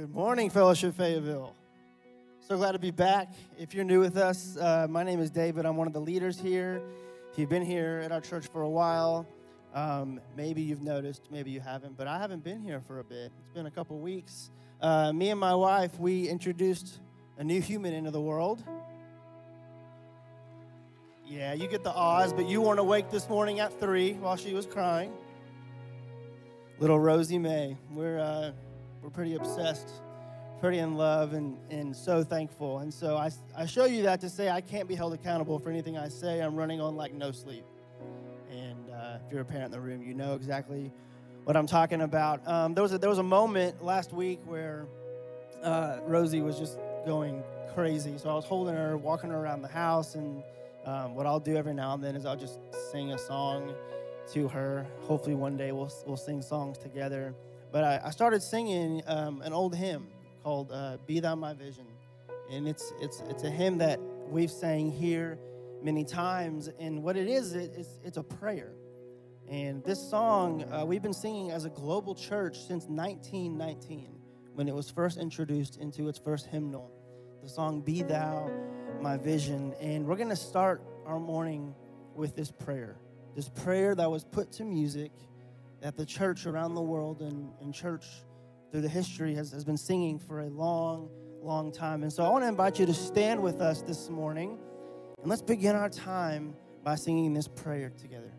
Good morning, Fellowship Fayetteville. So glad to be back. If you're new with us, uh, my name is David. I'm one of the leaders here. If you've been here at our church for a while, um, maybe you've noticed, maybe you haven't, but I haven't been here for a bit. It's been a couple weeks. Uh, me and my wife, we introduced a new human into the world. Yeah, you get the odds, but you weren't awake this morning at three while she was crying. Little Rosie May. We're, uh, we're pretty obsessed, pretty in love, and, and so thankful. And so I, I show you that to say I can't be held accountable for anything I say. I'm running on like no sleep. And uh, if you're a parent in the room, you know exactly what I'm talking about. Um, there, was a, there was a moment last week where uh, Rosie was just going crazy. So I was holding her, walking her around the house, and um, what I'll do every now and then is I'll just sing a song to her. Hopefully, one day we'll, we'll sing songs together. But I, I started singing um, an old hymn called uh, "Be Thou My Vision," and it's it's it's a hymn that we've sang here many times. And what it is, it, it's it's a prayer. And this song uh, we've been singing as a global church since 1919, when it was first introduced into its first hymnal. The song "Be Thou." my vision. And we're going to start our morning with this prayer. This prayer that was put to music that the church around the world and, and church through the history has, has been singing for a long, long time. And so I want to invite you to stand with us this morning and let's begin our time by singing this prayer together.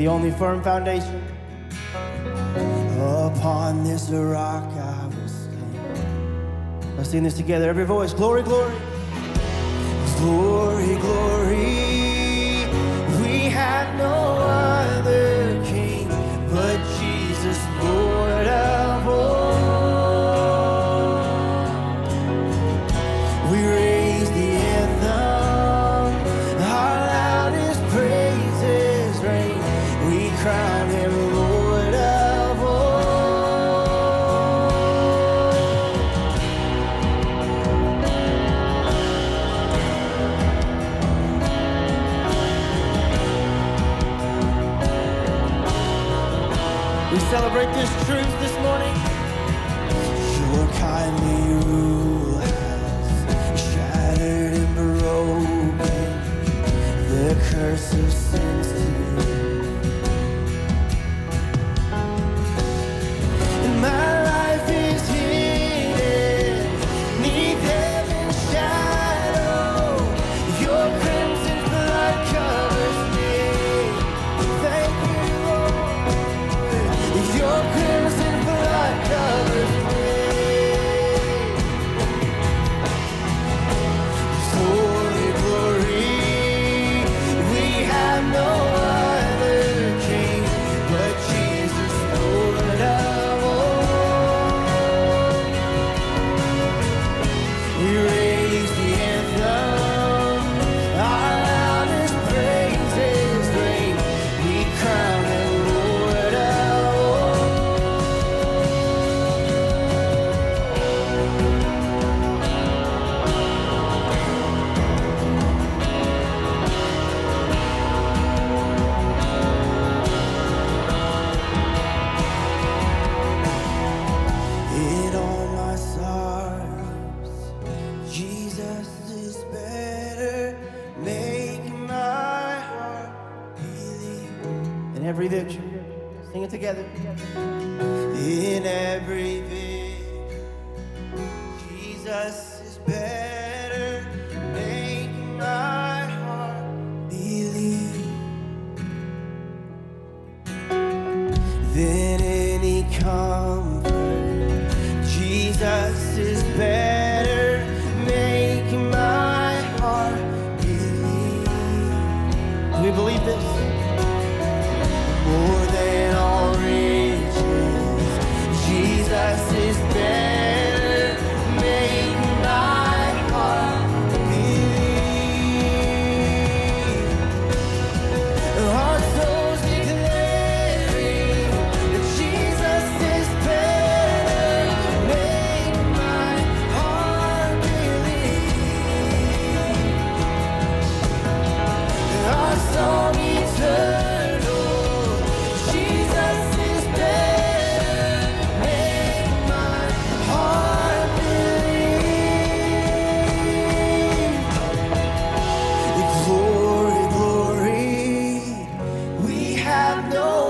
the only firm foundation. Upon this rock I will stand. Let's sing this together. Every voice, glory, glory. Glory, glory. have no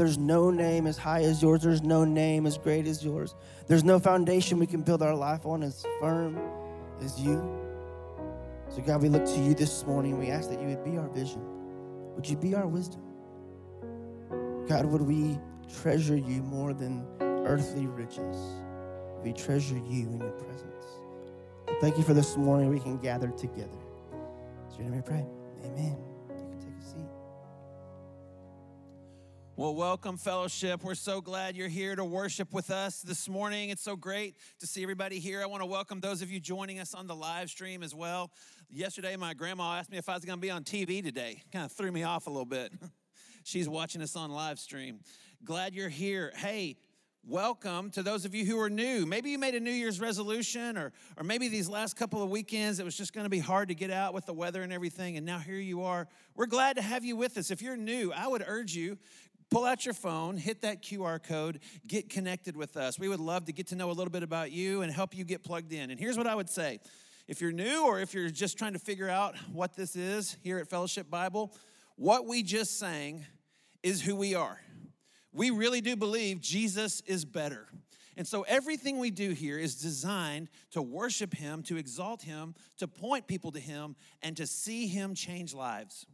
there's no name as high as yours, there's no name as great as yours. There's no foundation we can build our life on as firm as you. So, God, we look to you this morning. We ask that you would be our vision. Would you be our wisdom? God, would we treasure you more than earthly riches? We treasure you in your presence? Thank you for this morning we can gather together. So, your name we pray. Amen. Well, welcome, fellowship. We're so glad you're here to worship with us this morning. It's so great to see everybody here. I want to welcome those of you joining us on the live stream as well. Yesterday, my grandma asked me if I was going to be on TV today. Kind of threw me off a little bit. She's watching us on live stream. Glad you're here. Hey, welcome to those of you who are new. Maybe you made a New Year's resolution, or, or maybe these last couple of weekends it was just going to be hard to get out with the weather and everything, and now here you are. We're glad to have you with us. If you're new, I would urge you pull out your phone, hit that QR code, get connected with us. We would love to get to know a little bit about you and help you get plugged in. And here's what I would say if you're new or if you're just trying to figure out what this is here at Fellowship Bible, what we just sang is who we are. We really do believe Jesus is better. And so everything we do here is designed to worship Him, to exalt Him, to point people to Him, and to see Him change lives.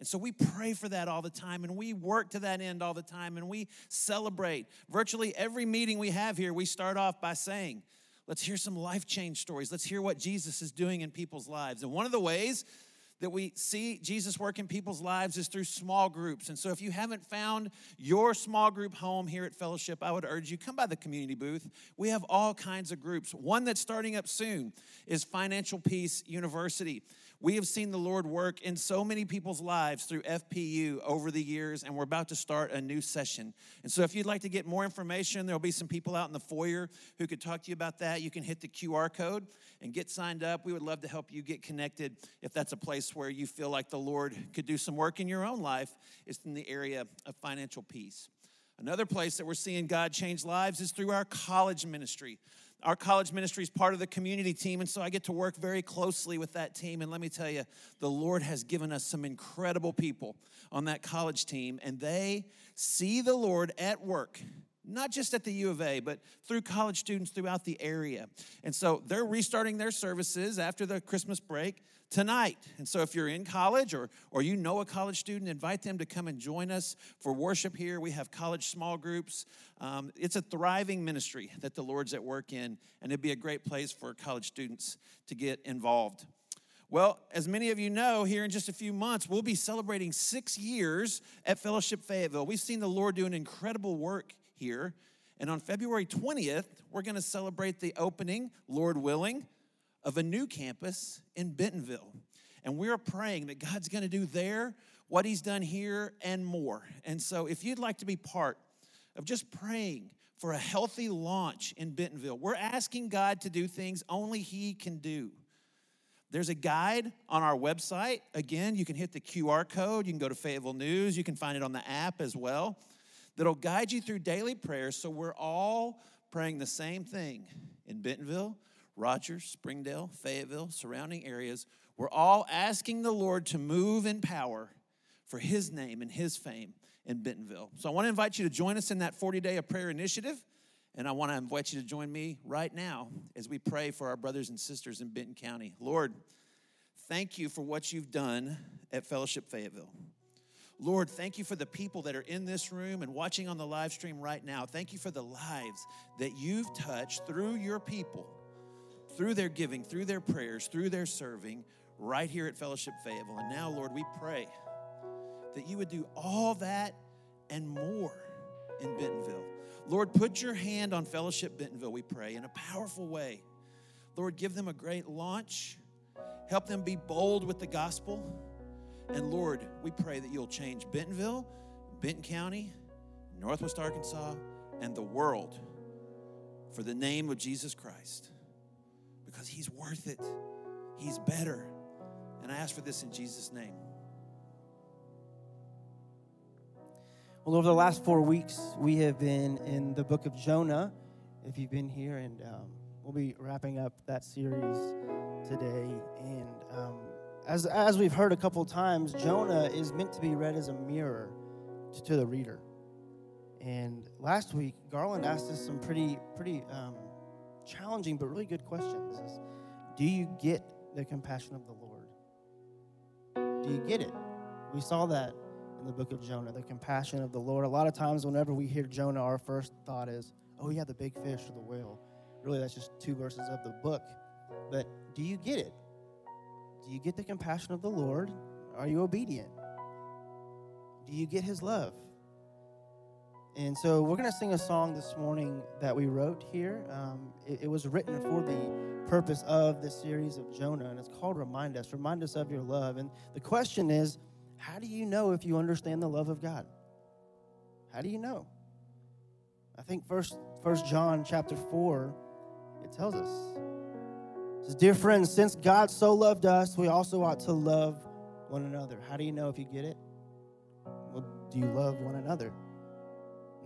And so we pray for that all the time and we work to that end all the time and we celebrate. Virtually every meeting we have here, we start off by saying, Let's hear some life change stories. Let's hear what Jesus is doing in people's lives. And one of the ways that we see Jesus work in people's lives is through small groups. And so if you haven't found your small group home here at Fellowship, I would urge you come by the community booth. We have all kinds of groups. One that's starting up soon is Financial Peace University. We have seen the Lord work in so many people's lives through FPU over the years, and we're about to start a new session. And so, if you'd like to get more information, there'll be some people out in the foyer who could talk to you about that. You can hit the QR code and get signed up. We would love to help you get connected if that's a place where you feel like the Lord could do some work in your own life. It's in the area of financial peace. Another place that we're seeing God change lives is through our college ministry our college ministry is part of the community team, and so I get to work very closely with that team. And let me tell you, the Lord has given us some incredible people on that college team, and they see the Lord at work not just at the U of A, but through college students throughout the area. And so they're restarting their services after the Christmas break tonight. And so if you're in college or, or you know a college student, invite them to come and join us for worship here. We have college small groups. Um, it's a thriving ministry that the Lord's at work in, and it'd be a great place for college students to get involved. Well, as many of you know, here in just a few months, we'll be celebrating six years at Fellowship Fayetteville. We've seen the Lord do an incredible work here. And on February 20th, we're going to celebrate the opening, Lord willing, of a new campus in Bentonville. And we're praying that God's going to do there what He's done here and more. And so, if you'd like to be part of just praying for a healthy launch in Bentonville, we're asking God to do things only He can do. There's a guide on our website. Again, you can hit the QR code. You can go to Fayetteville News. You can find it on the app as well. That'll guide you through daily prayers so we're all praying the same thing in Bentonville, Rogers, Springdale, Fayetteville, surrounding areas, we're all asking the Lord to move in power for His name and His fame in Bentonville. So I want to invite you to join us in that 40 day of prayer initiative. And I want to invite you to join me right now as we pray for our brothers and sisters in Benton County. Lord, thank you for what you've done at Fellowship Fayetteville. Lord, thank you for the people that are in this room and watching on the live stream right now. Thank you for the lives that you've touched through your people through their giving, through their prayers, through their serving, right here at Fellowship Fayetteville. And now, Lord, we pray that you would do all that and more in Bentonville. Lord, put your hand on Fellowship Bentonville, we pray, in a powerful way. Lord, give them a great launch. Help them be bold with the gospel. And Lord, we pray that you'll change Bentonville, Benton County, Northwest Arkansas, and the world for the name of Jesus Christ because He's worth it. He's better. And I ask for this in Jesus' name. Well, over the last four weeks, we have been in the book of Jonah. If you've been here, and um, we'll be wrapping up that series today. And um, as, as we've heard a couple times, Jonah is meant to be read as a mirror to, to the reader. And last week, Garland asked us some pretty, pretty um, challenging but really good questions. Do you get the compassion of the Lord? Do you get it? We saw that in the book of Jonah, the compassion of the Lord. A lot of times, whenever we hear Jonah, our first thought is, oh, yeah, the big fish or the whale. Really, that's just two verses of the book. But do you get it? Do you get the compassion of the Lord? Are you obedient? Do you get his love? And so we're going to sing a song this morning that we wrote here. Um, it, it, was written for the purpose of the series of Jonah, and it's called Remind Us. Remind us of your love. And the question is, how do you know if you understand the love of God? How do you know? I think first first John chapter 4, it tells us. It says, Dear friends, since God so loved us, we also ought to love one another. How do you know if you get it? Well, do you love one another?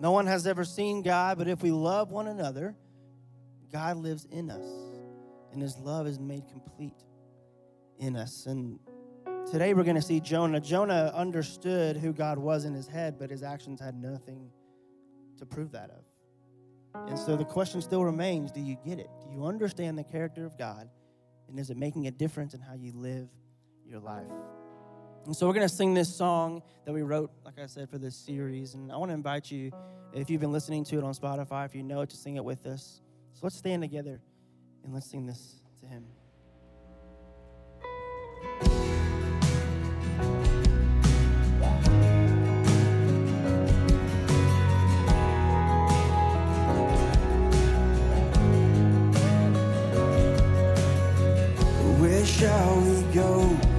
No one has ever seen God, but if we love one another, God lives in us, and his love is made complete in us. And today we're going to see Jonah. Jonah understood who God was in his head, but his actions had nothing to prove that of. And so the question still remains do you get it? Do you understand the character of God? And is it making a difference in how you live your life? And so we're going to sing this song that we wrote, like I said, for this series. And I want to invite you, if you've been listening to it on Spotify, if you know it, to sing it with us. So let's stand together and let's sing this to Him. Where shall we go?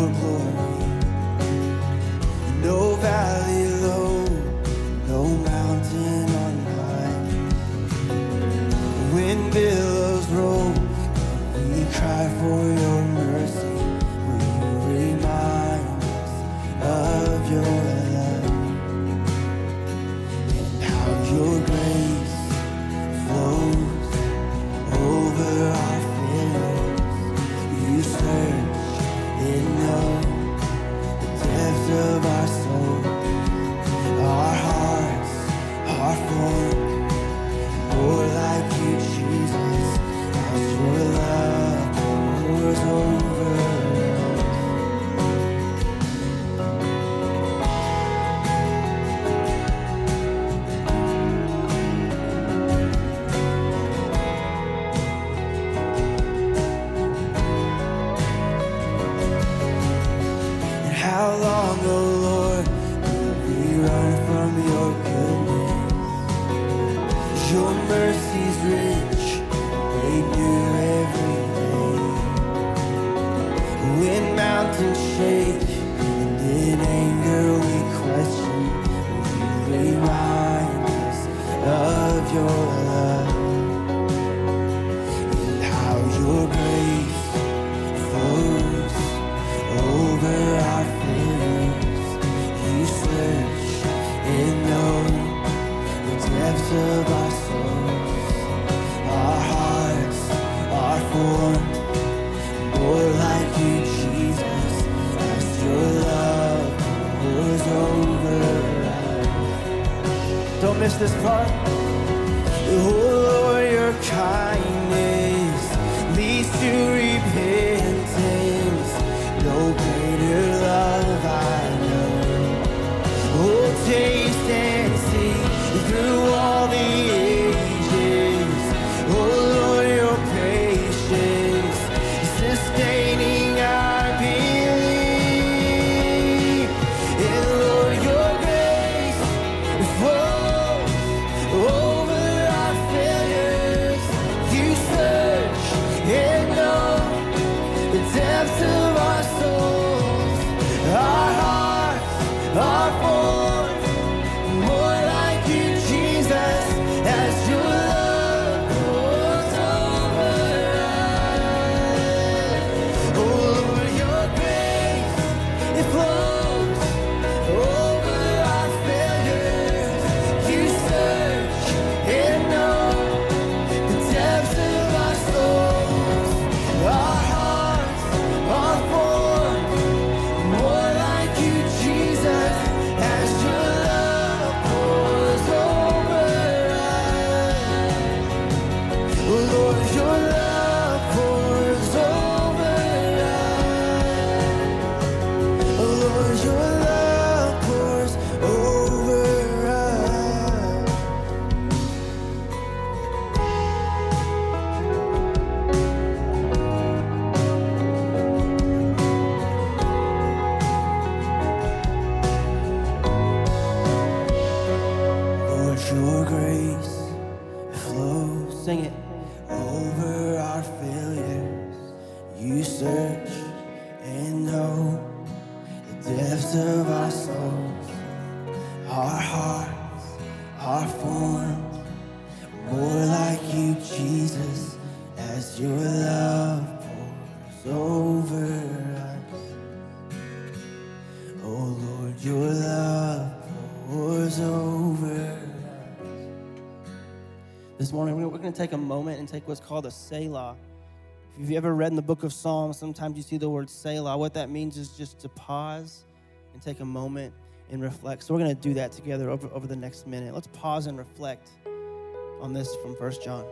Your glory. No valley going to take a moment and take what's called a Selah. If you've ever read in the book of Psalms, sometimes you see the word Selah. What that means is just to pause and take a moment and reflect. So we're going to do that together over, over the next minute. Let's pause and reflect on this from First John.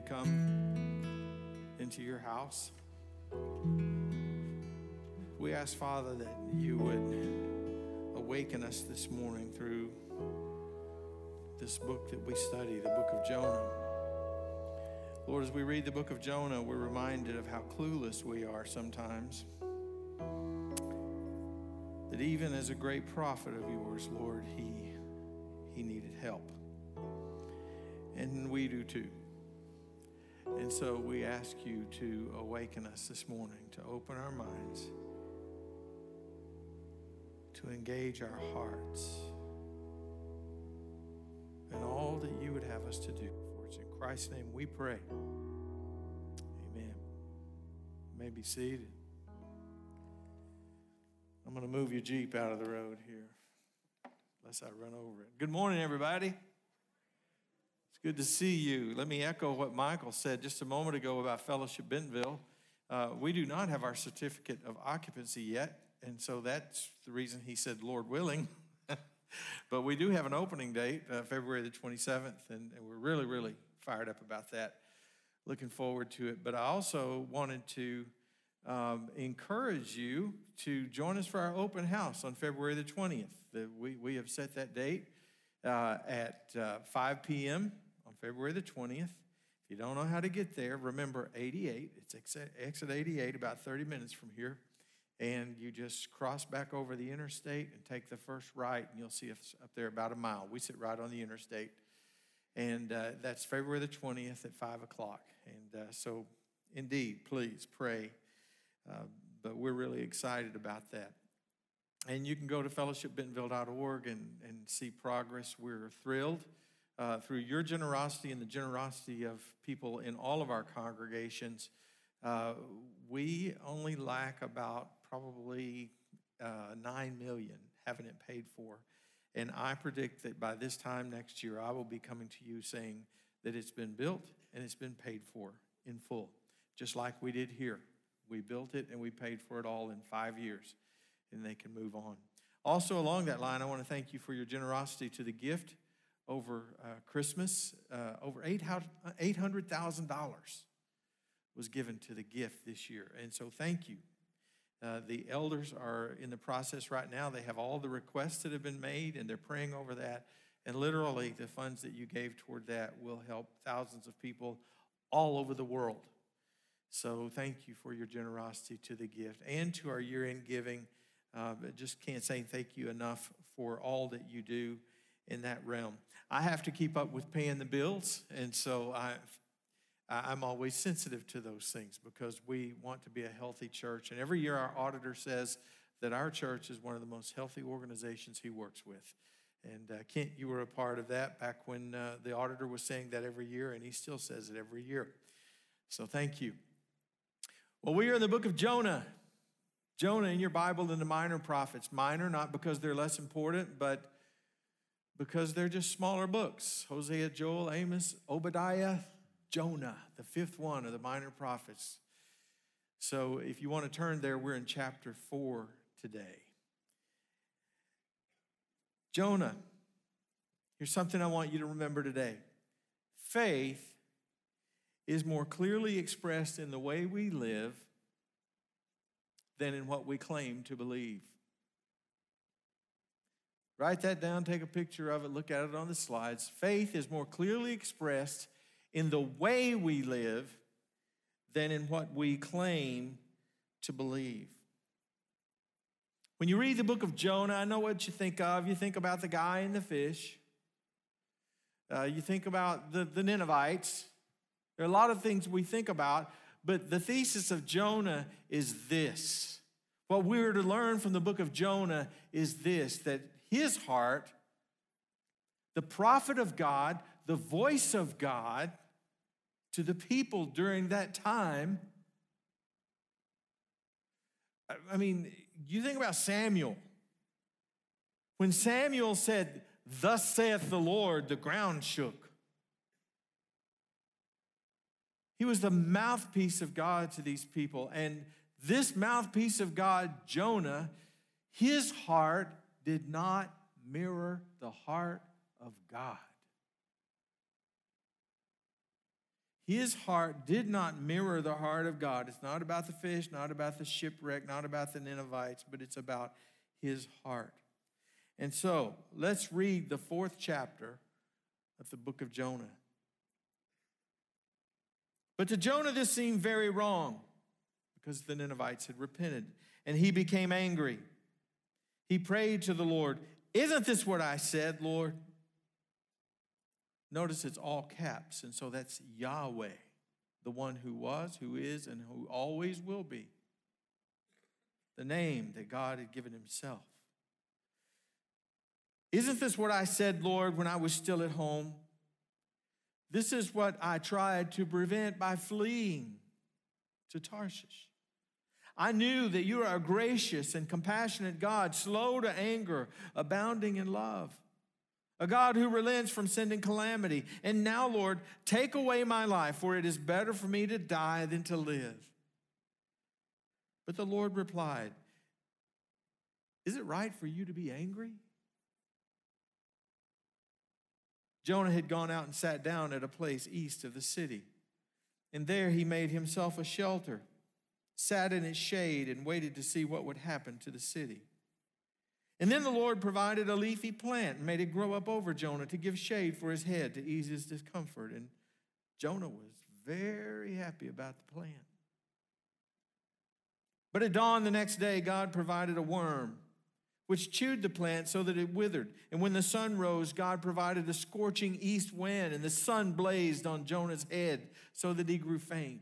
To come into your house. We ask, Father, that you would awaken us this morning through this book that we study, the book of Jonah. Lord, as we read the book of Jonah, we're reminded of how clueless we are sometimes. That even as a great prophet of yours, Lord, he, he needed help. And we do too. And so we ask you to awaken us this morning, to open our minds, to engage our hearts and all that you would have us to do. For it's in Christ's name we pray. Amen. You may be seated. I'm going to move your Jeep out of the road here, unless I run over it. Good morning, everybody. Good to see you. Let me echo what Michael said just a moment ago about Fellowship Bentonville. Uh, we do not have our certificate of occupancy yet, and so that's the reason he said, Lord willing. but we do have an opening date, uh, February the 27th, and, and we're really, really fired up about that. Looking forward to it. But I also wanted to um, encourage you to join us for our open house on February the 20th. The, we, we have set that date uh, at uh, 5 p.m. February the 20th. If you don't know how to get there, remember 88. It's exit, exit 88, about 30 minutes from here. And you just cross back over the interstate and take the first right, and you'll see us up there about a mile. We sit right on the interstate. And uh, that's February the 20th at 5 o'clock. And uh, so, indeed, please pray uh, but we're really excited about that. And you can go to fellowshipbentonville.org and, and see progress. We're thrilled uh, through your generosity and the generosity of people in all of our congregations. Uh, we only lack about probably uh, 9 million having it paid for. And I predict that by this time next year, I will be coming to you saying that it's been built and it's been paid for in full, just like we did here. We built it and we paid for it all in five years, and they can move on. Also, along that line, I want to thank you for your generosity to the gift over uh, Christmas. Uh, over $800,000 was given to the gift this year. And so, thank you. Uh, the elders are in the process right now. They have all the requests that have been made, and they're praying over that. And literally, the funds that you gave toward that will help thousands of people all over the world. So thank you for your generosity to the gift and to our year end giving. Uh, just can't say thank you enough for all that you do in that realm. I have to keep up with paying the bills, and so I, I'm always sensitive to those things because we want to be a healthy church. And every year, our auditor says that our church is one of the most healthy organizations he works with. And uh, Kent, you were a part of that back when uh, the auditor was saying that every year, and he still says it every year. So thank you. Well, we are in the book of Jonah. Jonah in your Bible and the minor prophets. Minor, not because they're less important, but because they're just smaller books. Hosea, Joel, Amos, Obadiah, Jonah, the fifth one of the minor prophets. So if you want to turn there, we're in chapter four today. Jonah, here's something I want you to remember today faith is more clearly expressed in the way we live than in what we claim to believe. Write that down, take a picture of it, look at it on the slides. Faith is more clearly expressed in the way we live than in what we claim to believe. When you read the book of Jonah, I know what you think of. You think about the guy and the fish. Uh, you think about the, the Ninevites. There are a lot of things we think about, but the thesis of Jonah is this. What we're to learn from the book of Jonah is this that his heart, the prophet of God, the voice of God to the people during that time. I mean, you think about Samuel. When Samuel said, Thus saith the Lord, the ground shook. He was the mouthpiece of God to these people. And this mouthpiece of God, Jonah, his heart did not mirror the heart of God. His heart did not mirror the heart of God. It's not about the fish, not about the shipwreck, not about the Ninevites, but it's about his heart. And so let's read the fourth chapter of the book of Jonah. But to Jonah, this seemed very wrong because the Ninevites had repented and he became angry. He prayed to the Lord, Isn't this what I said, Lord? Notice it's all caps, and so that's Yahweh, the one who was, who is, and who always will be. The name that God had given himself. Isn't this what I said, Lord, when I was still at home? This is what I tried to prevent by fleeing to Tarshish. I knew that you are a gracious and compassionate God, slow to anger, abounding in love, a God who relents from sending calamity. And now, Lord, take away my life, for it is better for me to die than to live. But the Lord replied, Is it right for you to be angry? Jonah had gone out and sat down at a place east of the city. And there he made himself a shelter, sat in its shade, and waited to see what would happen to the city. And then the Lord provided a leafy plant and made it grow up over Jonah to give shade for his head to ease his discomfort. And Jonah was very happy about the plant. But at dawn the next day, God provided a worm which chewed the plant so that it withered. And when the sun rose, God provided a scorching east wind, and the sun blazed on Jonah's head so that he grew faint.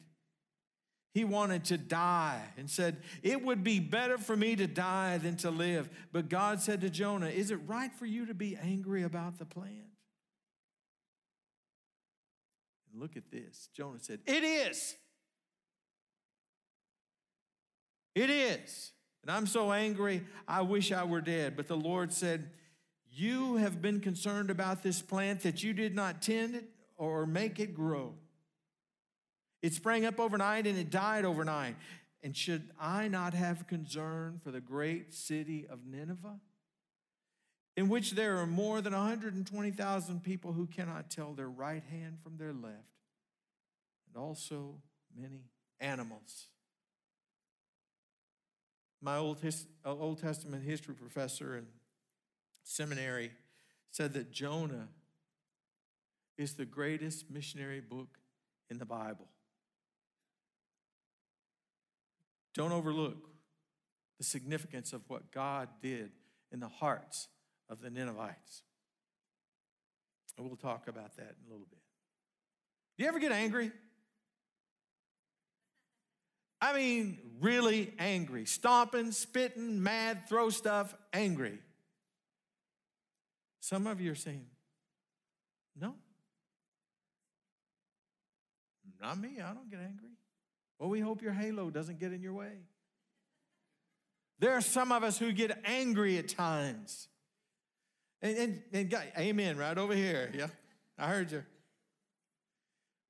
He wanted to die and said, It would be better for me to die than to live. But God said to Jonah, Is it right for you to be angry about the plant? Look at this. Jonah said, It is. It is. And I'm so angry, I wish I were dead. But the Lord said, You have been concerned about this plant that you did not tend it or make it grow. It sprang up overnight and it died overnight. And should I not have concern for the great city of Nineveh, in which there are more than 120,000 people who cannot tell their right hand from their left, and also many animals? My Old, His, uh, Old Testament history professor in seminary said that Jonah is the greatest missionary book in the Bible. Don't overlook the significance of what God did in the hearts of the Ninevites. And we'll talk about that in a little bit. Do you ever get angry? I mean, really angry, stomping, spitting, mad, throw stuff, angry. Some of you are saying, no. Not me, I don't get angry. Well, we hope your halo doesn't get in your way. There are some of us who get angry at times. And, and, and God, amen, right over here. Yeah, I heard you.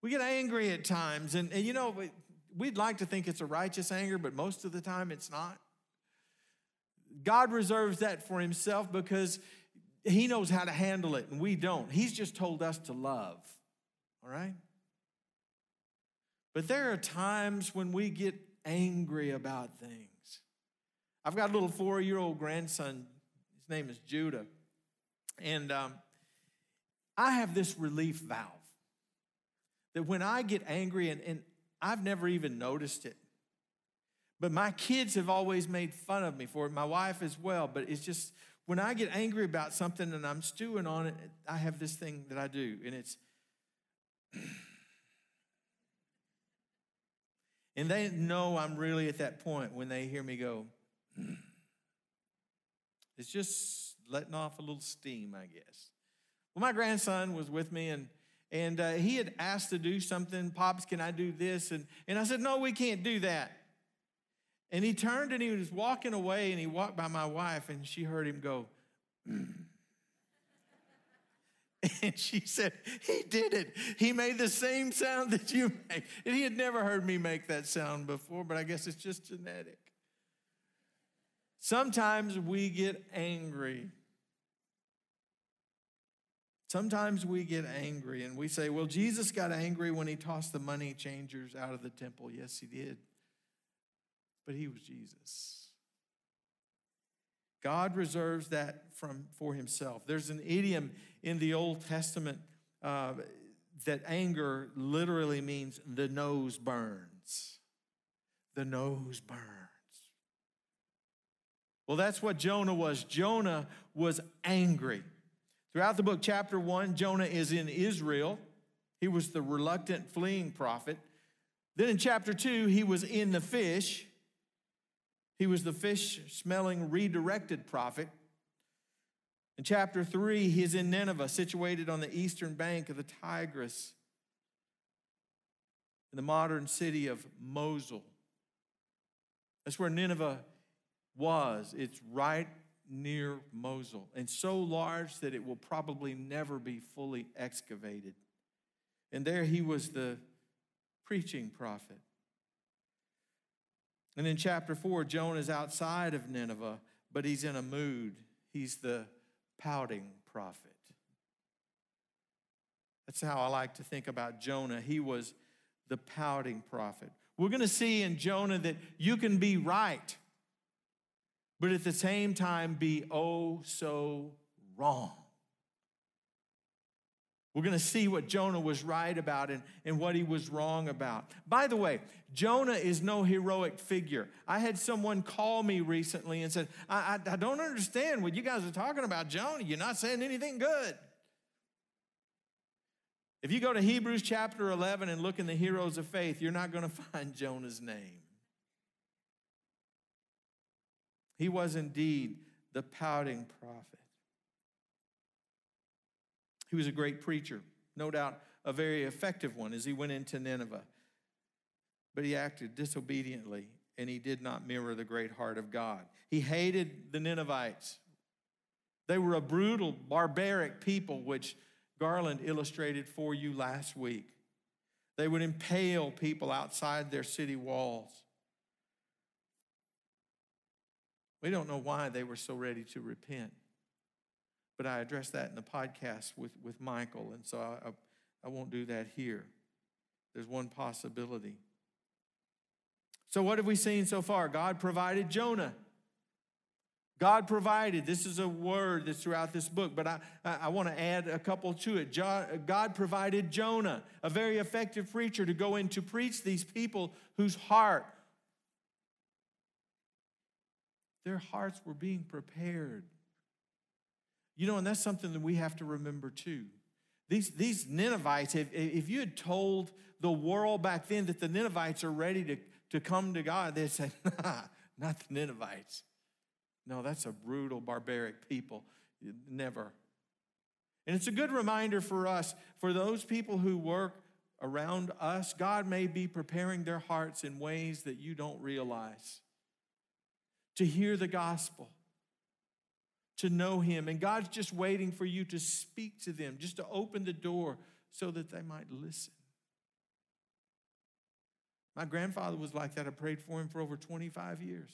We get angry at times. And, and you know, we'd like to think it's a righteous anger, but most of the time it's not. God reserves that for himself because he knows how to handle it and we don't. He's just told us to love. All right? But there are times when we get angry about things. I've got a little four year old grandson. His name is Judah. And um, I have this relief valve that when I get angry, and, and I've never even noticed it, but my kids have always made fun of me for it, my wife as well. But it's just when I get angry about something and I'm stewing on it, I have this thing that I do, and it's. And they know I'm really at that point when they hear me go, it's just letting off a little steam, I guess. Well, my grandson was with me and and uh, he had asked to do something. Pops, can I do this? And, and I said, No, we can't do that. And he turned and he was walking away and he walked by my wife and she heard him go, And she said, He did it. He made the same sound that you make. And he had never heard me make that sound before, but I guess it's just genetic. Sometimes we get angry. Sometimes we get angry and we say, well, Jesus got angry when he tossed the money changers out of the temple. Yes, he did. But he was Jesus. God reserves that from, for himself. There's an idiom in the Old Testament uh, that anger literally means the nose burns. The nose burns. Well, that's what Jonah was. Jonah was angry. Throughout the book, chapter one, Jonah is in Israel. He was the reluctant fleeing prophet. Then in chapter two, he was in the fish. He was the fish smelling redirected prophet. In chapter three, he's in Nineveh, situated on the eastern bank of the Tigris, in the modern city of Mosul. That's where Nineveh was. It's right near Mosul and so large that it will probably never be fully excavated. And there he was the preaching prophet. And in chapter 4, Jonah is outside of Nineveh, but he's in a mood. He's the pouting prophet. That's how I like to think about Jonah. He was the pouting prophet. We're going to see in Jonah that you can be right but at the same time be oh so wrong. We're going to see what Jonah was right about and, and what he was wrong about. By the way, Jonah is no heroic figure. I had someone call me recently and said, I, I, I don't understand what you guys are talking about, Jonah. You're not saying anything good. If you go to Hebrews chapter 11 and look in the heroes of faith, you're not going to find Jonah's name. He was indeed the pouting prophet. He was a great preacher, no doubt a very effective one as he went into Nineveh. But he acted disobediently and he did not mirror the great heart of God. He hated the Ninevites. They were a brutal, barbaric people, which Garland illustrated for you last week. They would impale people outside their city walls. We don't know why they were so ready to repent. But I addressed that in the podcast with, with Michael, and so I, I, I won't do that here. There's one possibility. So, what have we seen so far? God provided Jonah. God provided. This is a word that's throughout this book, but I, I want to add a couple to it. God provided Jonah, a very effective preacher, to go in to preach these people whose heart their hearts were being prepared. You know, and that's something that we have to remember too. These, these Ninevites, if, if you had told the world back then that the Ninevites are ready to, to come to God, they'd say, nah, not the Ninevites. No, that's a brutal, barbaric people. Never. And it's a good reminder for us, for those people who work around us, God may be preparing their hearts in ways that you don't realize to hear the gospel, to know Him. And God's just waiting for you to speak to them, just to open the door so that they might listen. My grandfather was like that. I prayed for him for over 25 years.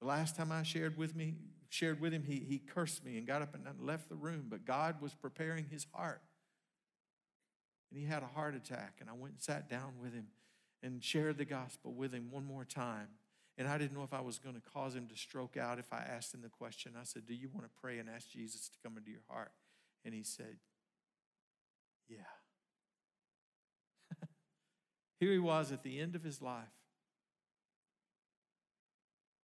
The last time I shared with me, shared with him, he, he cursed me and got up and left the room. But God was preparing his heart. And he had a heart attack. And I went and sat down with him and shared the gospel with him one more time. And I didn't know if I was going to cause him to stroke out if I asked him the question. I said, Do you want to pray and ask Jesus to come into your heart? And he said, Yeah. Here he was at the end of his life.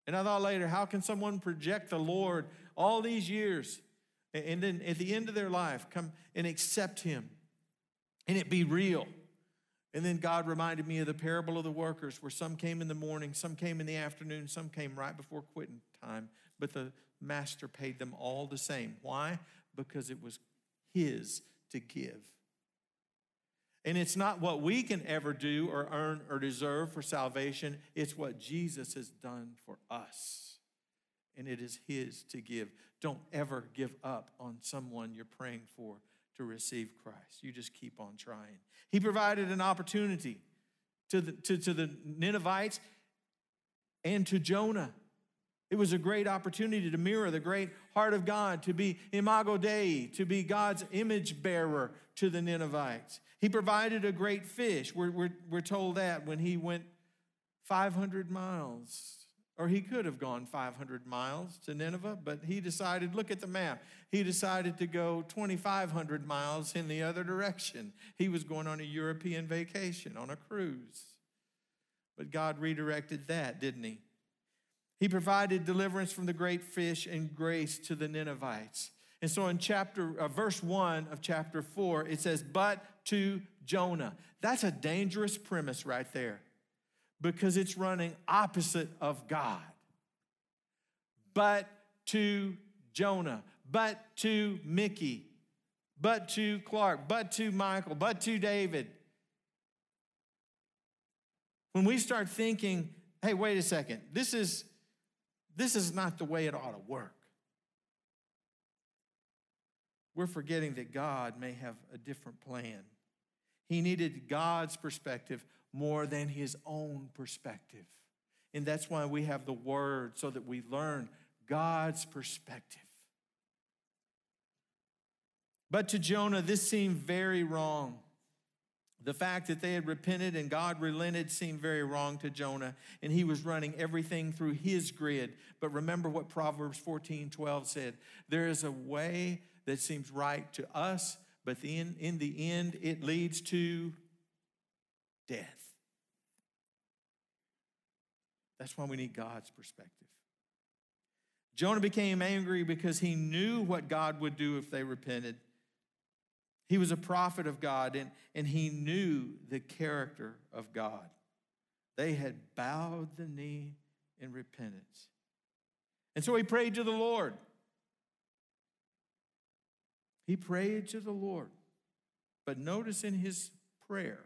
And I thought later, how can someone project the Lord all these years and then at the end of their life come and accept him and it be real? And then God reminded me of the parable of the workers, where some came in the morning, some came in the afternoon, some came right before quitting time, but the master paid them all the same. Why? Because it was his to give. And it's not what we can ever do or earn or deserve for salvation, it's what Jesus has done for us. And it is his to give. Don't ever give up on someone you're praying for to receive Christ. You just keep on trying. He provided an opportunity to the, to, to the Ninevites and to Jonah. It was a great opportunity to mirror the great heart of God, to be imago Dei, to be God's image bearer to the Ninevites. He provided a great fish. We're, we're, we're told that when he went 500 miles or he could have gone 500 miles to Nineveh, but he decided, look at the map. He decided to go 2,500 miles in the other direction. He was going on a European vacation, on a cruise. But God redirected that, didn't he? He provided deliverance from the great fish and grace to the Ninevites. And so in chapter uh, verse 1 of chapter 4 it says but to Jonah. That's a dangerous premise right there because it's running opposite of God. But to Jonah, but to Mickey, but to Clark, but to Michael, but to David. When we start thinking, hey, wait a second, this is this is not the way it ought to work. We're forgetting that God may have a different plan. He needed God's perspective more than his own perspective. And that's why we have the word so that we learn God's perspective. But to Jonah, this seemed very wrong. The fact that they had repented and God relented seemed very wrong to Jonah, and he was running everything through his grid. But remember what Proverbs 14 12 said there is a way that seems right to us, but in, in the end, it leads to death. That's why we need God's perspective. Jonah became angry because he knew what God would do if they repented. He was a prophet of God and, and he knew the character of God. They had bowed the knee in repentance. And so he prayed to the Lord. He prayed to the Lord. But notice in his prayer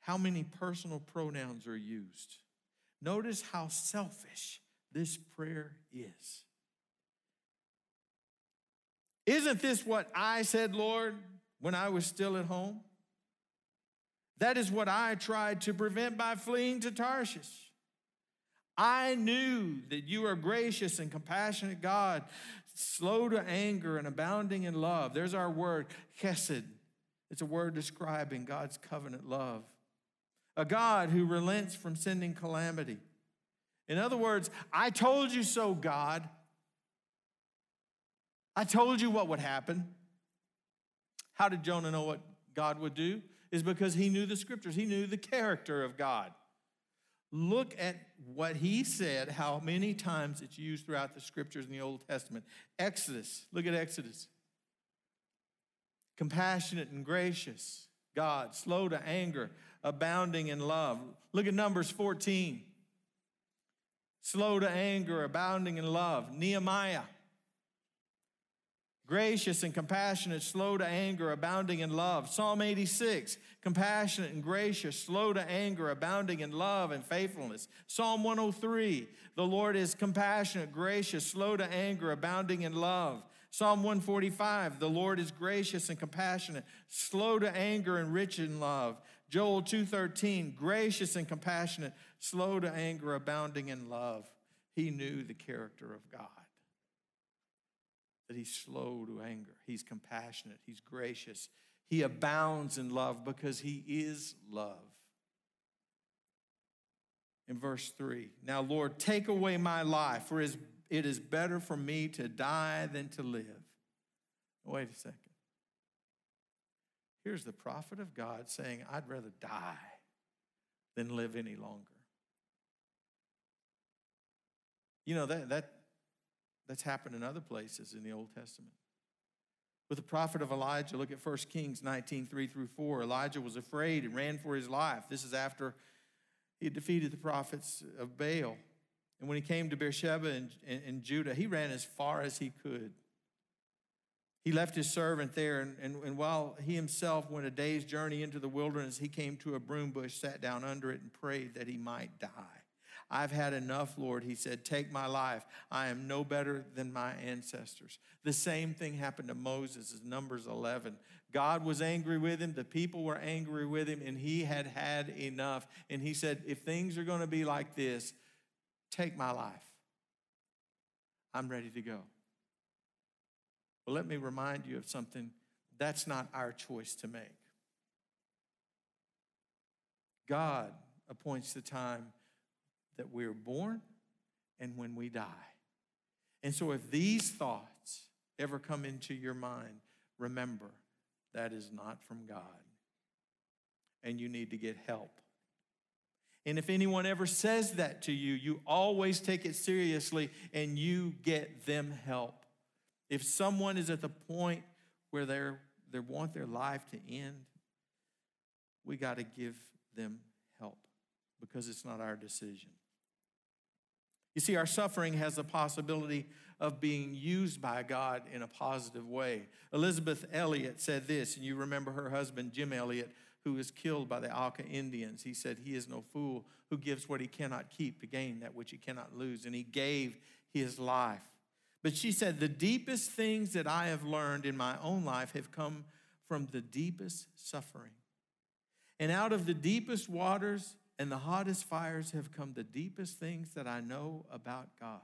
how many personal pronouns are used. Notice how selfish this prayer is. Isn't this what I said, Lord, when I was still at home? That is what I tried to prevent by fleeing to Tarshish. I knew that you are gracious and compassionate God, slow to anger and abounding in love. There's our word, chesed. It's a word describing God's covenant love a God who relents from sending calamity. In other words, I told you so, God. I told you what would happen. How did Jonah know what God would do? Is because he knew the scriptures, he knew the character of God. Look at what he said, how many times it's used throughout the scriptures in the Old Testament. Exodus, look at Exodus. Compassionate and gracious God, slow to anger, abounding in love. Look at Numbers 14. Slow to anger, abounding in love. Nehemiah. Gracious and compassionate, slow to anger, abounding in love. Psalm 86, compassionate and gracious, slow to anger, abounding in love and faithfulness. Psalm 103, the Lord is compassionate, gracious, slow to anger, abounding in love. Psalm 145, the Lord is gracious and compassionate, slow to anger and rich in love. Joel 2:13, gracious and compassionate, slow to anger, abounding in love. He knew the character of God. That he's slow to anger, he's compassionate, he's gracious. He abounds in love because he is love. In verse 3, now Lord, take away my life, for it is better for me to die than to live. Wait a second. Here's the prophet of God saying, I'd rather die than live any longer. You know, that, that, that's happened in other places in the Old Testament. With the prophet of Elijah, look at 1 Kings 19, 3 through 4. Elijah was afraid and ran for his life. This is after he had defeated the prophets of Baal. And when he came to Beersheba and, and, and Judah, he ran as far as he could. He left his servant there, and, and, and, while he himself went a day's journey into the wilderness, he came to a broom bush, sat down under it, and prayed that he might die. I've had enough, Lord, he said. Take my life. I am no better than my ancestors. The same thing happened to Moses in Numbers 11. God was angry with him, the people were angry with him, and he had had enough. And he said, If things are going to be like this, take my life. I'm ready to go. Well, let me remind you of something. That's not our choice to make. God appoints the time that we're born and when we die. And so, if these thoughts ever come into your mind, remember that is not from God. And you need to get help. And if anyone ever says that to you, you always take it seriously and you get them help. If someone is at the point where they're, they want their life to end, we got to give them help because it's not our decision. You see, our suffering has the possibility of being used by God in a positive way. Elisabeth Elliot said this, and you remember her husband, Jim Elliot, who was killed by the Auca Indians. He said, He is no fool who gives what he cannot keep to gain that which he cannot lose. And he gave his life. But she said, The deepest things that I have learned in my own life have come from the deepest suffering. And out of the deepest waters and the hottest fires have come the deepest things that I know about God.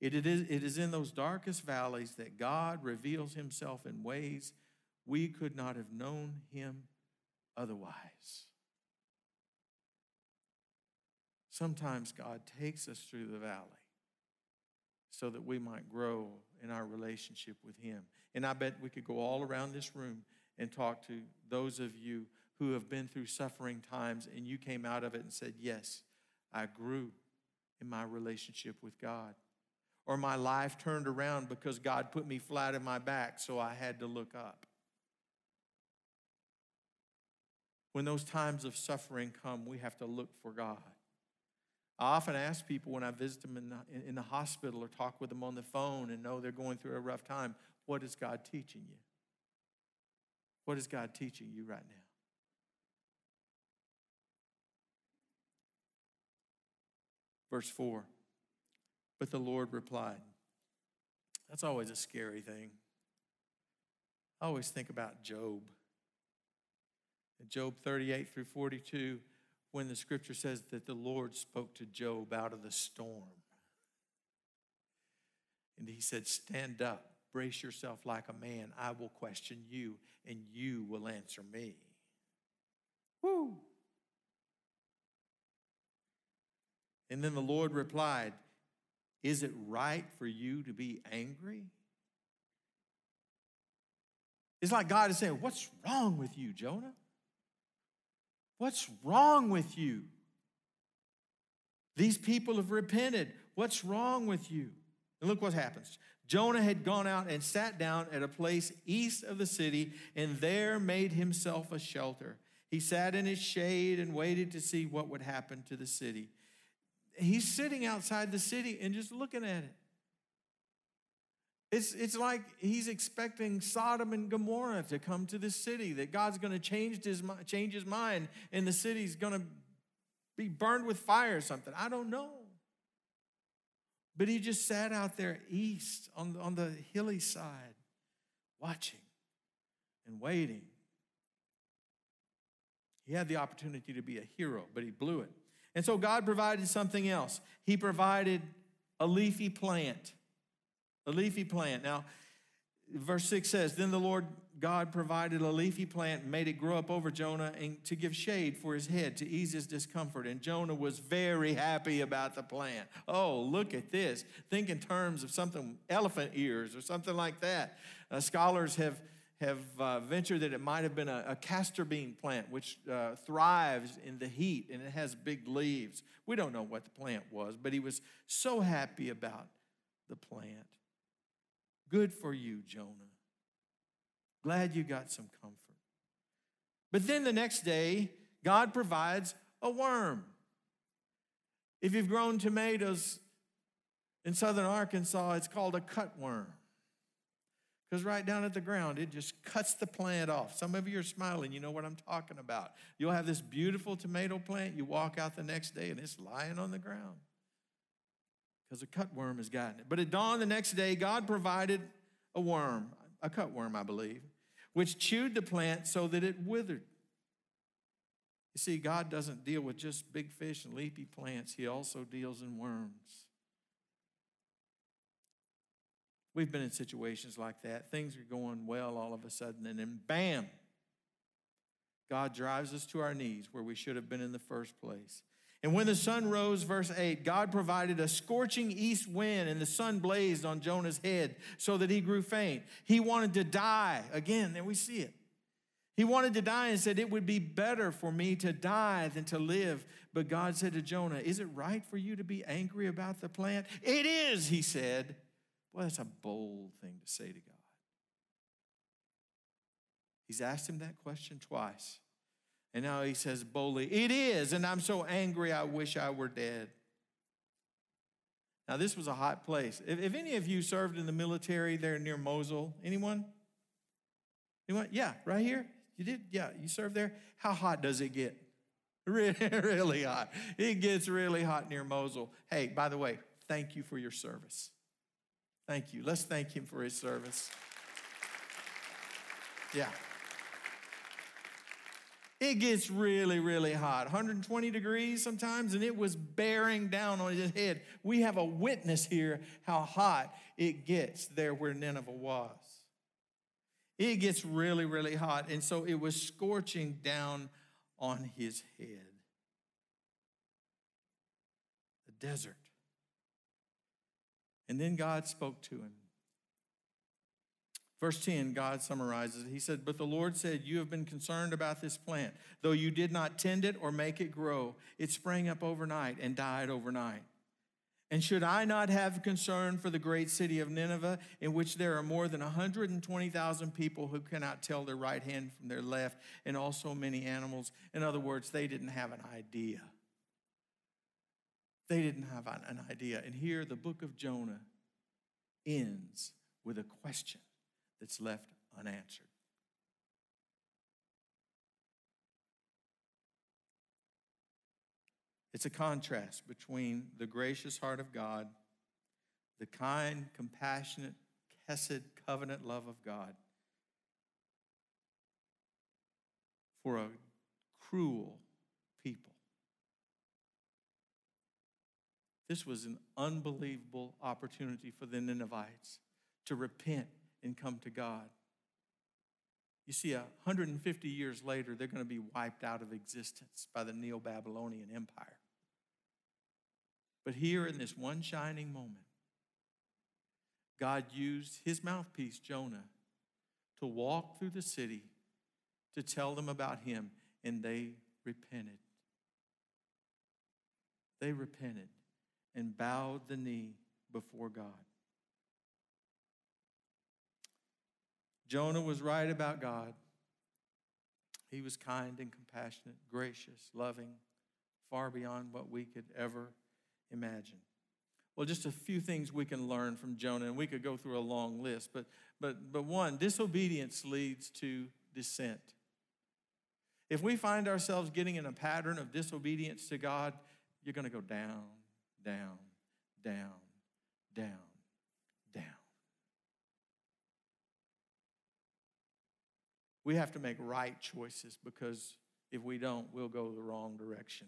It is, it is in those darkest valleys that God reveals himself in ways we could not have known him otherwise. Sometimes God takes us through the valley so that we might grow in our relationship with him. And I bet we could go all around this room and talk to those of you who have been through suffering times and you came out of it and said, Yes, I grew in my relationship with God. Or my life turned around because God put me flat in my back, so I had to look up. When those times of suffering come, we have to look for God. I often ask people when I visit them in the, in the hospital or talk with them on the phone and know they're going through a rough time, what is God teaching you? What is God teaching you right now? Verse 4 But the Lord replied, That's always a scary thing. I always think about Job. Job 38 through 42, when the scripture says that the Lord spoke to Job out of the storm. And he said, Stand up, brace yourself like a man. I will question you, and you will answer me. Woo! And then the Lord replied, Is it right for you to be angry? It's like God is saying, What's wrong with you, Jonah? What's wrong with you? These people have repented. What's wrong with you? And look what happens. Jonah had gone out and sat down at a place east of the city and there made himself a shelter. He sat in his shade and waited to see what would happen to the city he's sitting outside the city and just looking at it. It's, it's like he's expecting Sodom and Gomorrah to come to the city, that God's going to change his, change his mind and the city's going to be burned with fire or something. I don't know. But he just sat out there east on on the hilly side, watching and waiting. He had the opportunity to be a hero, but he blew it. And so God provided something else. He provided a leafy plant. A leafy plant. Now, verse 6 says, Then the Lord God provided a leafy plant and made it grow up over Jonah and to give shade for his head to ease his discomfort. And Jonah was very happy about the plant. Oh, look at this. Think in terms of something, elephant ears or something like that. Uh, scholars have have uh, ventured that it might have been a, a castor bean plant, which uh, thrives in the heat and it has big leaves. We don't know what the plant was, but he was so happy about the plant. Good for you, Jonah. Glad you got some comfort. But then the next day, God provides a worm. If you've grown tomatoes in southern Arkansas, it's called a cutworm. Because right down at the ground, it just cuts the plant off. Some of you are smiling, you know what I'm talking about. You'll have this beautiful tomato plant, you walk out the next day and it's lying on the ground because a cutworm has gotten it. But at dawn the next day, God provided a worm, a cutworm, I believe, which chewed the plant so that it withered. You see, God doesn't deal with just big fish and leafy plants, He also deals in worms. We've been in situations like that. Things are going well all of a sudden, and then bam, God drives us to our knees where we should have been in the first place. And when the sun rose, verse 8, God provided a scorching east wind, and the sun blazed on Jonah's head so that he grew faint. He wanted to die. Again, there we see it. He wanted to die and said, It would be better for me to die than to live. But God said to Jonah, Is it right for you to be angry about the plant? It is, he said. Well, that's a bold thing to say to God. He's asked him that question twice. And now he says boldly, It is, and I'm so angry I wish I were dead. Now, this was a hot place. If, if any of you served in the military there near Mosul, anyone? Anyone? Yeah, right here? You did? Yeah, you served there? How hot does it get? Really, really hot. It gets really hot near Mosul. Hey, by the way, thank you for your service. Thank you. Let's thank him for his service. Yeah. It gets really, really hot 120 degrees sometimes, and it was bearing down on his head. We have a witness here how hot it gets there where Nineveh was. It gets really, really hot, and so it was scorching down on his head. The desert. And then God spoke to him. Verse 10, God summarizes it. He said, But the Lord said, You have been concerned about this plant. Though you did not tend it or make it grow, it sprang up overnight and died overnight. And should I not have concern for the great city of Nineveh, in which there are more than 120,000 people who cannot tell their right hand from their left, and also many animals? In other words, they didn't have an idea. They didn't have an idea. And here the book of Jonah ends with a question that's left unanswered. It's a contrast between the gracious heart of God, the kind, compassionate, Hesed covenant love of God, for a cruel people. This was an unbelievable opportunity for the Ninevites to repent and come to God. You see, 150 years later, they're going to be wiped out of existence by the Neo Babylonian Empire. But here in this one shining moment, God used his mouthpiece, Jonah, to walk through the city to tell them about him, and they repented. They repented and bowed the knee before God. Jonah was right about God. He was kind and compassionate, gracious, loving, far beyond what we could ever imagine. Well, just a few things we can learn from Jonah, and we could go through a long list, but, but, but one, disobedience leads to descent. If we find ourselves getting in a pattern of disobedience to God, you're going to go down, down, down, down, down. We have to make right choices because if we don't, we'll go the wrong direction.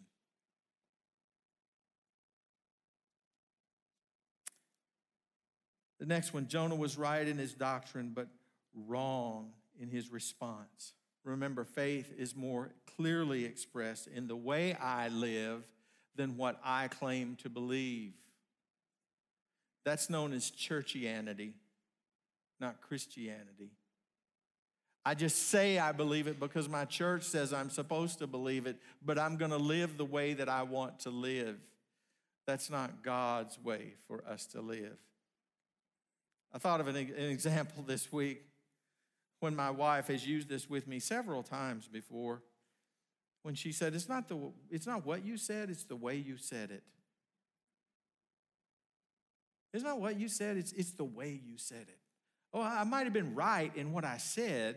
The next one Jonah was right in his doctrine, but wrong in his response. Remember, faith is more clearly expressed in the way I live than what I claim to believe. That's known as churchianity, not Christianity. I just say I believe it because my church says I'm supposed to believe it, but I'm going to live the way that I want to live. That's not God's way for us to live. I thought of an, an example this week when my wife has used this with me several times before when she said it's not the it's not what you said it's the way you said it it's not what you said it's it's the way you said it oh i might have been right in what i said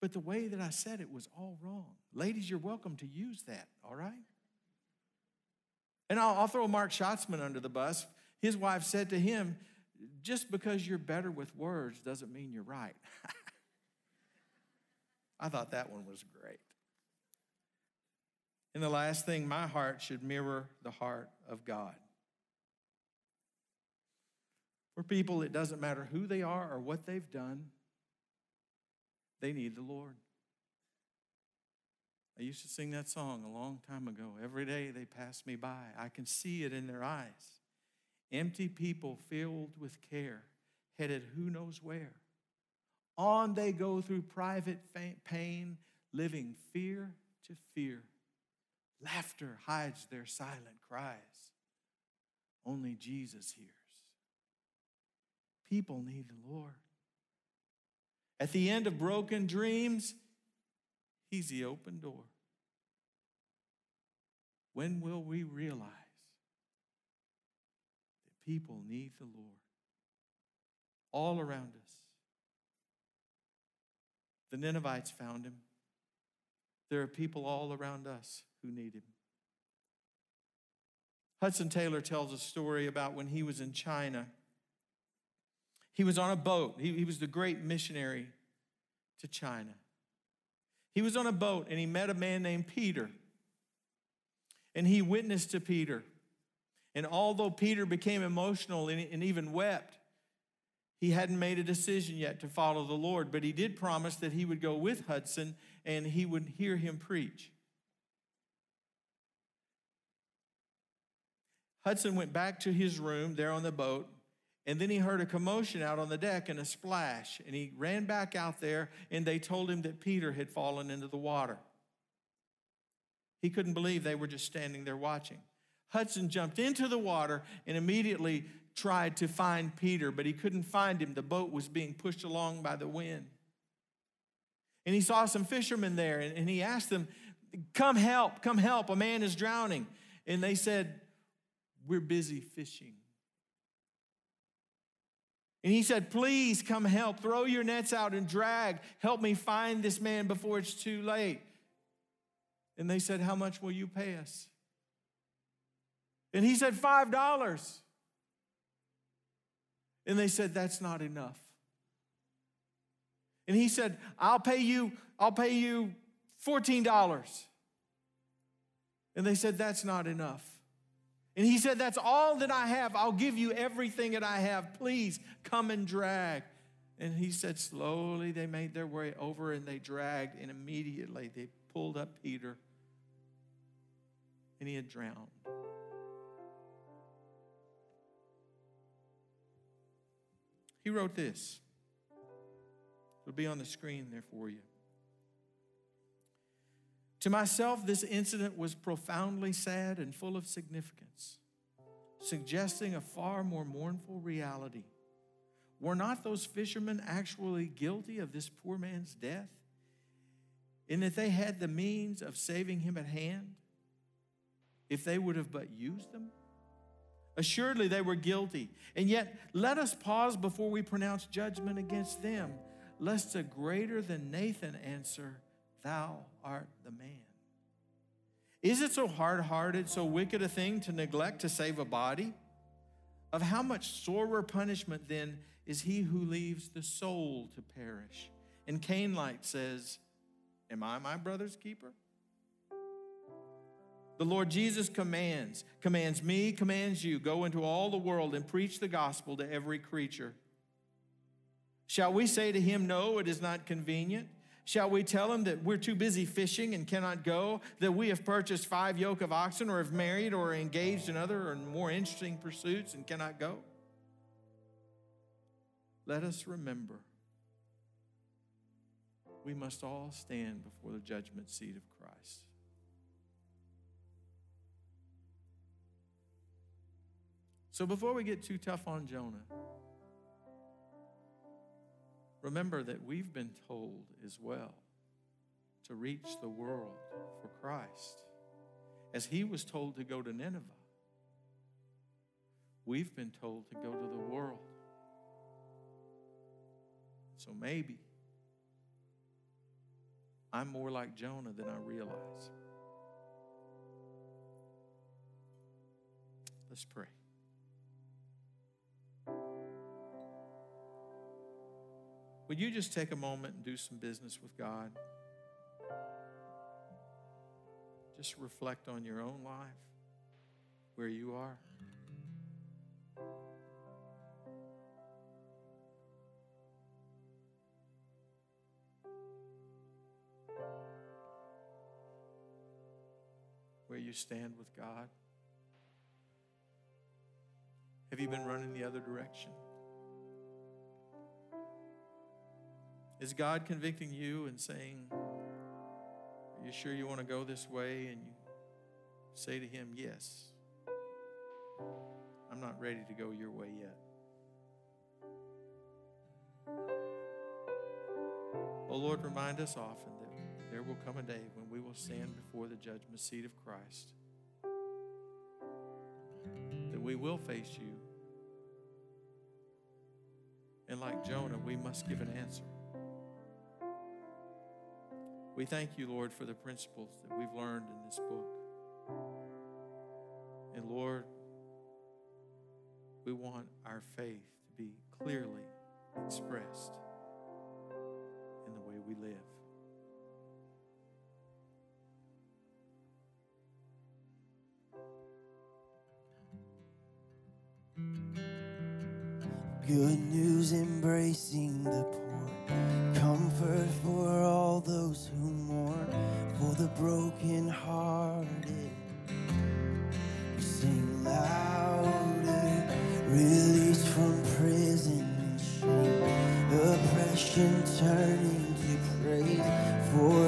but the way that i said it was all wrong ladies you're welcome to use that all right and i'll, I'll throw mark schatzman under the bus his wife said to him, Just because you're better with words doesn't mean you're right. I thought that one was great. And the last thing, my heart should mirror the heart of God. For people, it doesn't matter who they are or what they've done, they need the Lord. I used to sing that song a long time ago. Every day they pass me by, I can see it in their eyes. Empty people filled with care, headed who knows where. On they go through private pain, living fear to fear. Laughter hides their silent cries. Only Jesus hears. People need the Lord. At the end of broken dreams, He's the open door. When will we realize that people need the Lord all around us? The Ninevites found him. There are people all around us who need him. Hudson Taylor tells a story about when he was in China. He was on a boat. He, he was the great missionary to China. He was on a boat and he met a man named Peter. And he witnessed to Peter. And although Peter became emotional and, and even wept, he hadn't made a decision yet to follow the Lord, but he did promise that he would go with Hudson and he would hear him preach. Hudson went back to his room there on the boat, and then he heard a commotion out on the deck and a splash. And he ran back out there, and they told him that Peter had fallen into the water. He couldn't believe they were just standing there watching. Hudson jumped into the water and immediately tried to find Peter, but he couldn't find him. The boat was being pushed along by the wind. And he saw some fishermen there, and, and he asked them, Come help, come help, a man is drowning. And they said, We're busy fishing. And he said, Please come help. Throw your nets out and drag. Help me find this man before it's too late. And they said, How much will you pay us? And he said, $5. And they said, That's not enough. And he said, I'll pay you, I'll pay you $14. And they said, That's not enough. And he said, That's all that I have. I'll give you everything that I have. Please come and drag. And he said, Slowly they made their way over and they dragged, and immediately they pulled up Peter, and he had drowned. He wrote this. It'll be on the screen there for you. To myself, this incident was profoundly sad and full of significance, suggesting a far more mournful reality. Were not those fishermen actually guilty of this poor man's death? In that they had the means of saving him at hand, if they would have but used them? Assuredly, they were guilty. And yet, let us pause before we pronounce judgment against them, lest a greater than Nathan answer, Thou art the man. Is it so hard hearted, so wicked a thing to neglect to save a body? Of how much sorer punishment then is he who leaves the soul to perish? And Cain-like says, Am I my brother's keeper? The Lord Jesus commands, commands me, commands you, go into all the world and preach the gospel to every creature. Shall we say to him, No, it is not convenient? Shall we tell him that we're too busy fishing and cannot go, that we have purchased five yoke of oxen, or have married, or are engaged in other or more interesting pursuits and cannot go? Let us remember we must all stand before the judgment seat of Christ. So before we get too tough on Jonah, remember that we've been told as well to reach the world for Christ. As he was told to go to Nineveh, we've been told to go to the world. So maybe I'm more like Jonah than I realize. Let's pray. Would you just take a moment and do some business with God? Just reflect on your own life, where you are. Where you stand with God. Have you been running the other direction? Is God convicting you and saying, Are you sure you want to go this way? And you say to Him, Yes. I'm not ready to go your way yet. Oh Lord, remind us often that there will come a day when we will stand before the judgment seat of Christ, that we will face you. And like Jonah, we must give an answer. We thank you, Lord, for the principles that we've learned in this book. And Lord, we want our faith to be clearly expressed in the way we live. Good news embracing the poor, comfort for all those who mourn, for the broken-hearted. We sing louder, release from prison and shame, oppression turning to praise for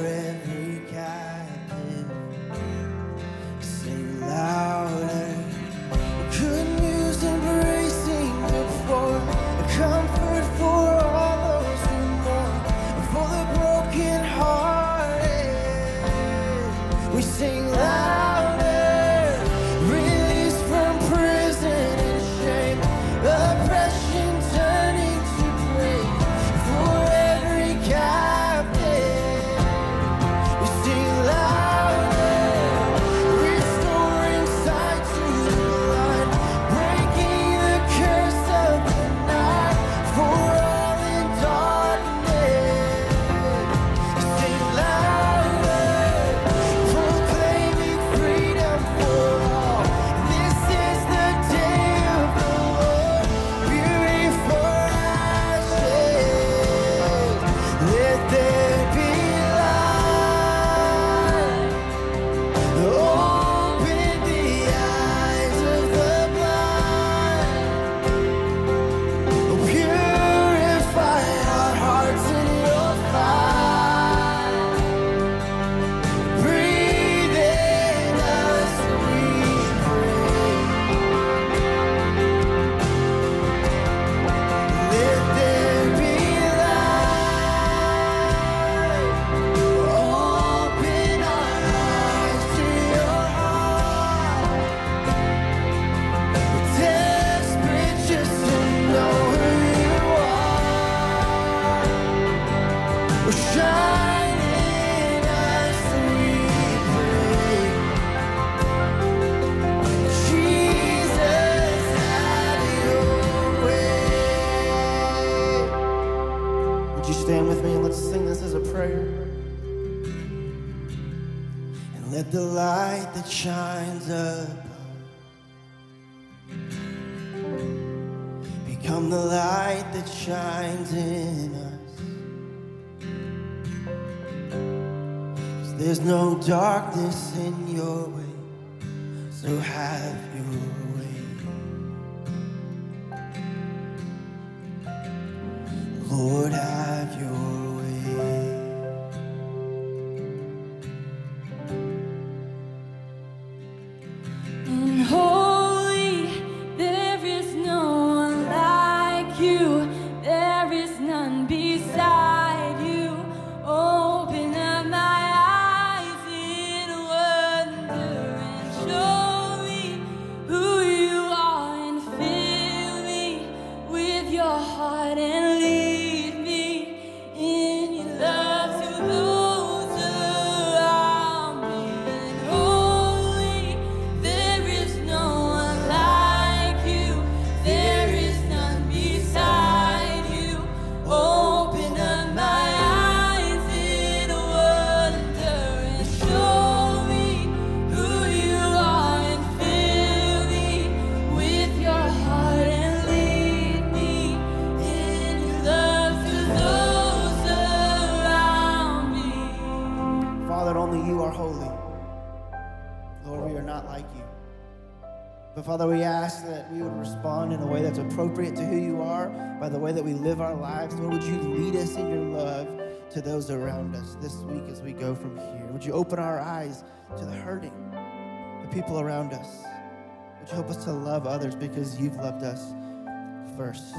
shines above become the light that shines in us. 'Cause there's no darkness in your way, so have your appropriate to who you are by the way that we live our lives. Lord, would you lead us in your love to those around us this week as we go from here? Would you open our eyes to the hurting, the people around us? Would you help us to love others because you've loved us first?